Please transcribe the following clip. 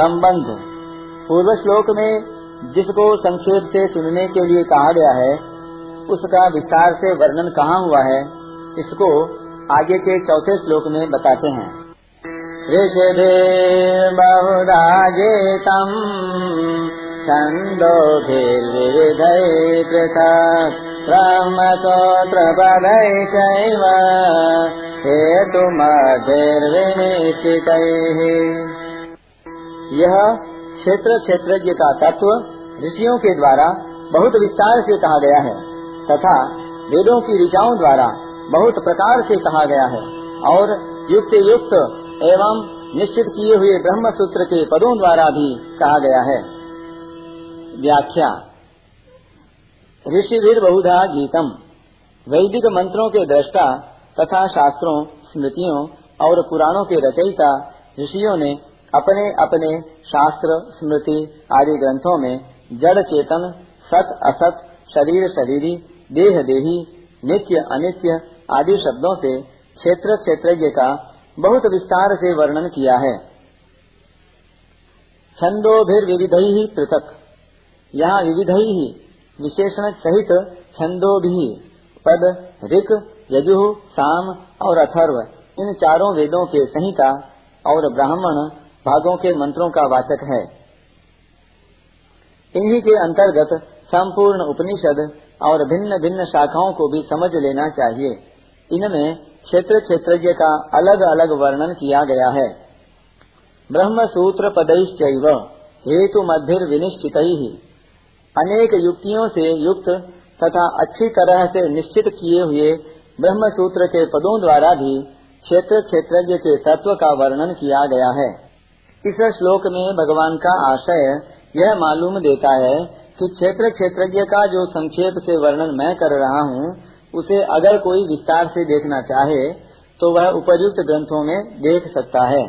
संबंध। पूर्व श्लोक में जिसको संक्षेप से सुनने के लिए कहा गया है, उसका विस्तार से वर्णन कहाँ हुआ है, इसको आगे के चौथे श्लोक में बताते हैं। ब्रह्मसूत्रपदैः चैव हेतुमधिर्विनिश्चितैः यह क्षेत्र क्षेत्रज्ञ का तत्व ऋषियों के द्वारा बहुत विस्तार से कहा गया है, तथा वेदों की ऋचाओं द्वारा बहुत प्रकार से कहा गया है, और युक्त युक्त एवं निश्चित किए हुए ब्रह्म सूत्र के पदों द्वारा भी कहा गया है। व्याख्या। ऋषि बहुधा गीतम। वैदिक मंत्रों के दृष्टा तथा शास्त्रों, स्मृतियों और पुराणों के रचयिता ऋषियों ने अपने अपने शास्त्र, स्मृति आदि ग्रंथों में जड़ चेतन, सत असत, शरीर शरीरी, देह देही, नित्य अनित्य आदि शब्दों से क्षेत्र क्षेत्रज्ञ का बहुत विस्तार से वर्णन किया है। विविध ही पृथक। यहाँ विविध ही विशेषण सहित छंदो भी पद, ऋक, यजु, साम और अथर्व इन चारों वेदों के संहिता और ब्राह्मण भागों के मंत्रों का वाचक है। इन्हीं के अंतर्गत संपूर्ण उपनिषद और भिन्न भिन्न शाखाओं को भी समझ लेना चाहिए। इनमें क्षेत्र क्षेत्रज्ञ का अलग अलग वर्णन किया गया है। ब्रह्म सूत्र पदैश्चैव हेतु मध्य विनिश्चित ही अनेक युक्तियों से युक्त तथा अच्छी तरह से निश्चित किए हुए ब्रह्म सूत्र के पदों द्वारा भी क्षेत्र क्षेत्रज्ञ के तत्व का वर्णन किया गया है। इस श्लोक में भगवान का आशय यह मालूम देता है कि क्षेत्र क्षेत्रज्ञ का जो संक्षेप से वर्णन मैं कर रहा हूँ, उसे अगर कोई विस्तार से देखना चाहे तो वह उपयुक्त ग्रंथों में देख सकता है।